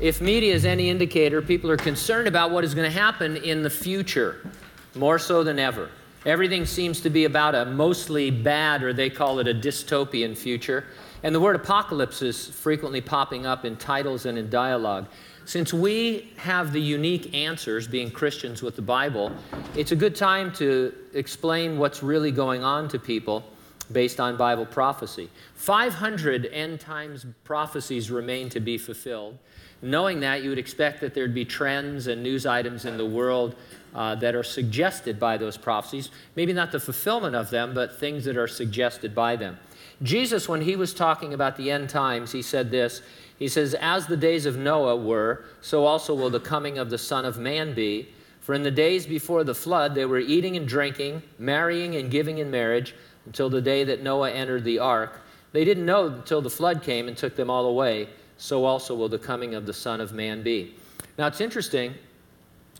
If media is any indicator, people are concerned about what is going to happen in the future, more so than ever. Everything seems to be about a mostly bad, or they call it a dystopian future. And the word apocalypse is frequently popping up in titles and in dialogue. Since we have the unique answers, being Christians with the Bible, it's a good time to explain what's really going on to people based on Bible prophecy. 500 end times prophecies remain to be fulfilled. Knowing that, you would expect that there'd be trends and news items in the world uh, that are suggested by those prophecies. Maybe not the fulfillment of them, but things that are suggested by them. Jesus, when he was talking about the end times, he said this He says, As the days of Noah were, so also will the coming of the Son of Man be. For in the days before the flood, they were eating and drinking, marrying and giving in marriage, until the day that Noah entered the ark. They didn't know until the flood came and took them all away. So also will the coming of the Son of Man be. Now it's interesting.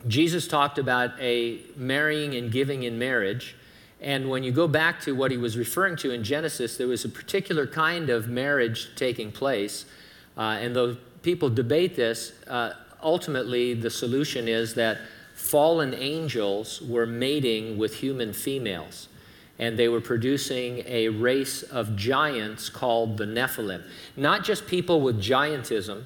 Jesus talked about a marrying and giving in marriage. And when you go back to what he was referring to in Genesis, there was a particular kind of marriage taking place. Uh, and though people debate this, uh, ultimately the solution is that fallen angels were mating with human females. And they were producing a race of giants called the Nephilim. Not just people with giantism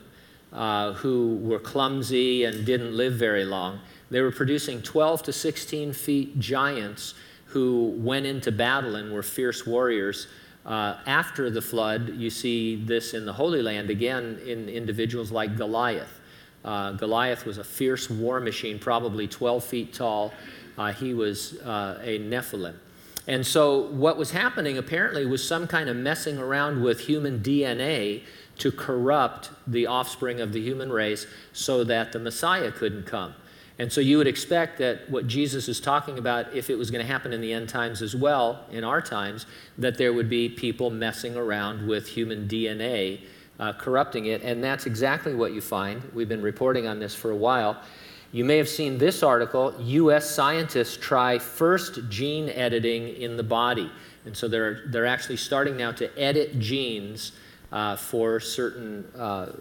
uh, who were clumsy and didn't live very long, they were producing 12 to 16 feet giants who went into battle and were fierce warriors. Uh, after the flood, you see this in the Holy Land again in individuals like Goliath. Uh, Goliath was a fierce war machine, probably 12 feet tall. Uh, he was uh, a Nephilim. And so, what was happening apparently was some kind of messing around with human DNA to corrupt the offspring of the human race so that the Messiah couldn't come. And so you would expect that what Jesus is talking about, if it was going to happen in the end times as well, in our times, that there would be people messing around with human DNA, uh, corrupting it. And that's exactly what you find. We've been reporting on this for a while. You may have seen this article U.S. scientists try first gene editing in the body. And so they're, they're actually starting now to edit genes uh, for certain uh,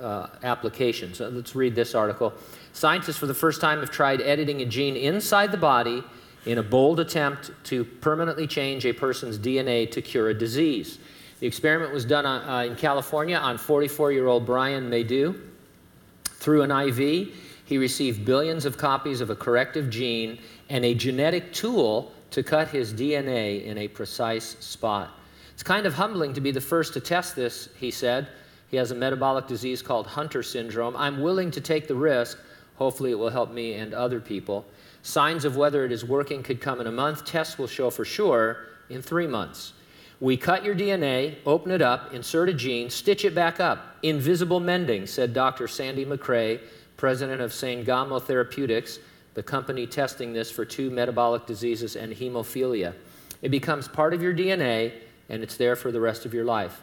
uh applications. So let's read this article. Scientists, for the first time, have tried editing a gene inside the body in a bold attempt to permanently change a person's DNA to cure a disease. The experiment was done on, uh, in California on 44 year old Brian Madeux. Through an IV, he received billions of copies of a corrective gene and a genetic tool to cut his DNA in a precise spot. It's kind of humbling to be the first to test this, he said. He has a metabolic disease called Hunter syndrome. I'm willing to take the risk Hopefully, it will help me and other people. Signs of whether it is working could come in a month. Tests will show for sure in three months. We cut your DNA, open it up, insert a gene, stitch it back up. Invisible mending, said Dr. Sandy Macrae, president of Sangamo Therapeutics, the company testing this for two metabolic diseases and hemophilia. It becomes part of your DNA and it's there for the rest of your life.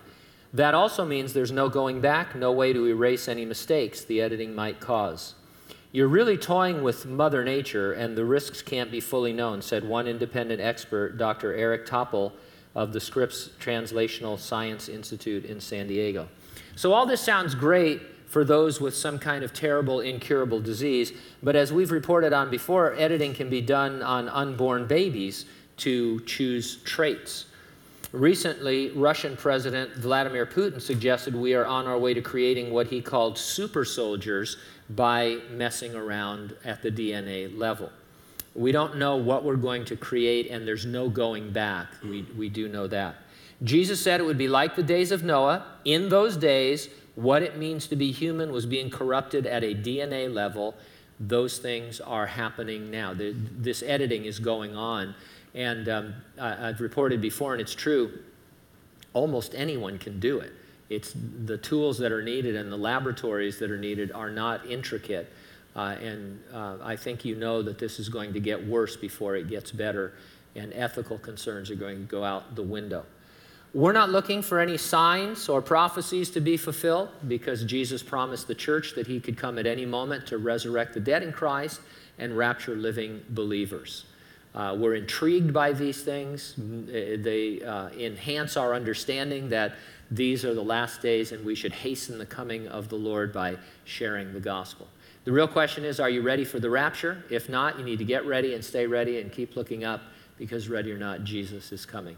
That also means there's no going back, no way to erase any mistakes the editing might cause. You're really toying with Mother Nature, and the risks can't be fully known, said one independent expert, Dr. Eric Topol of the Scripps Translational Science Institute in San Diego. So, all this sounds great for those with some kind of terrible, incurable disease, but as we've reported on before, editing can be done on unborn babies to choose traits. Recently, Russian President Vladimir Putin suggested we are on our way to creating what he called super soldiers by messing around at the DNA level. We don't know what we're going to create, and there's no going back. We, we do know that. Jesus said it would be like the days of Noah. In those days, what it means to be human was being corrupted at a DNA level. Those things are happening now. The, this editing is going on. And um, I, I've reported before, and it's true, almost anyone can do it. It's the tools that are needed and the laboratories that are needed are not intricate. Uh, and uh, I think you know that this is going to get worse before it gets better, and ethical concerns are going to go out the window. We're not looking for any signs or prophecies to be fulfilled because Jesus promised the church that he could come at any moment to resurrect the dead in Christ and rapture living believers. Uh, we're intrigued by these things. They uh, enhance our understanding that these are the last days and we should hasten the coming of the Lord by sharing the gospel. The real question is are you ready for the rapture? If not, you need to get ready and stay ready and keep looking up because, ready or not, Jesus is coming.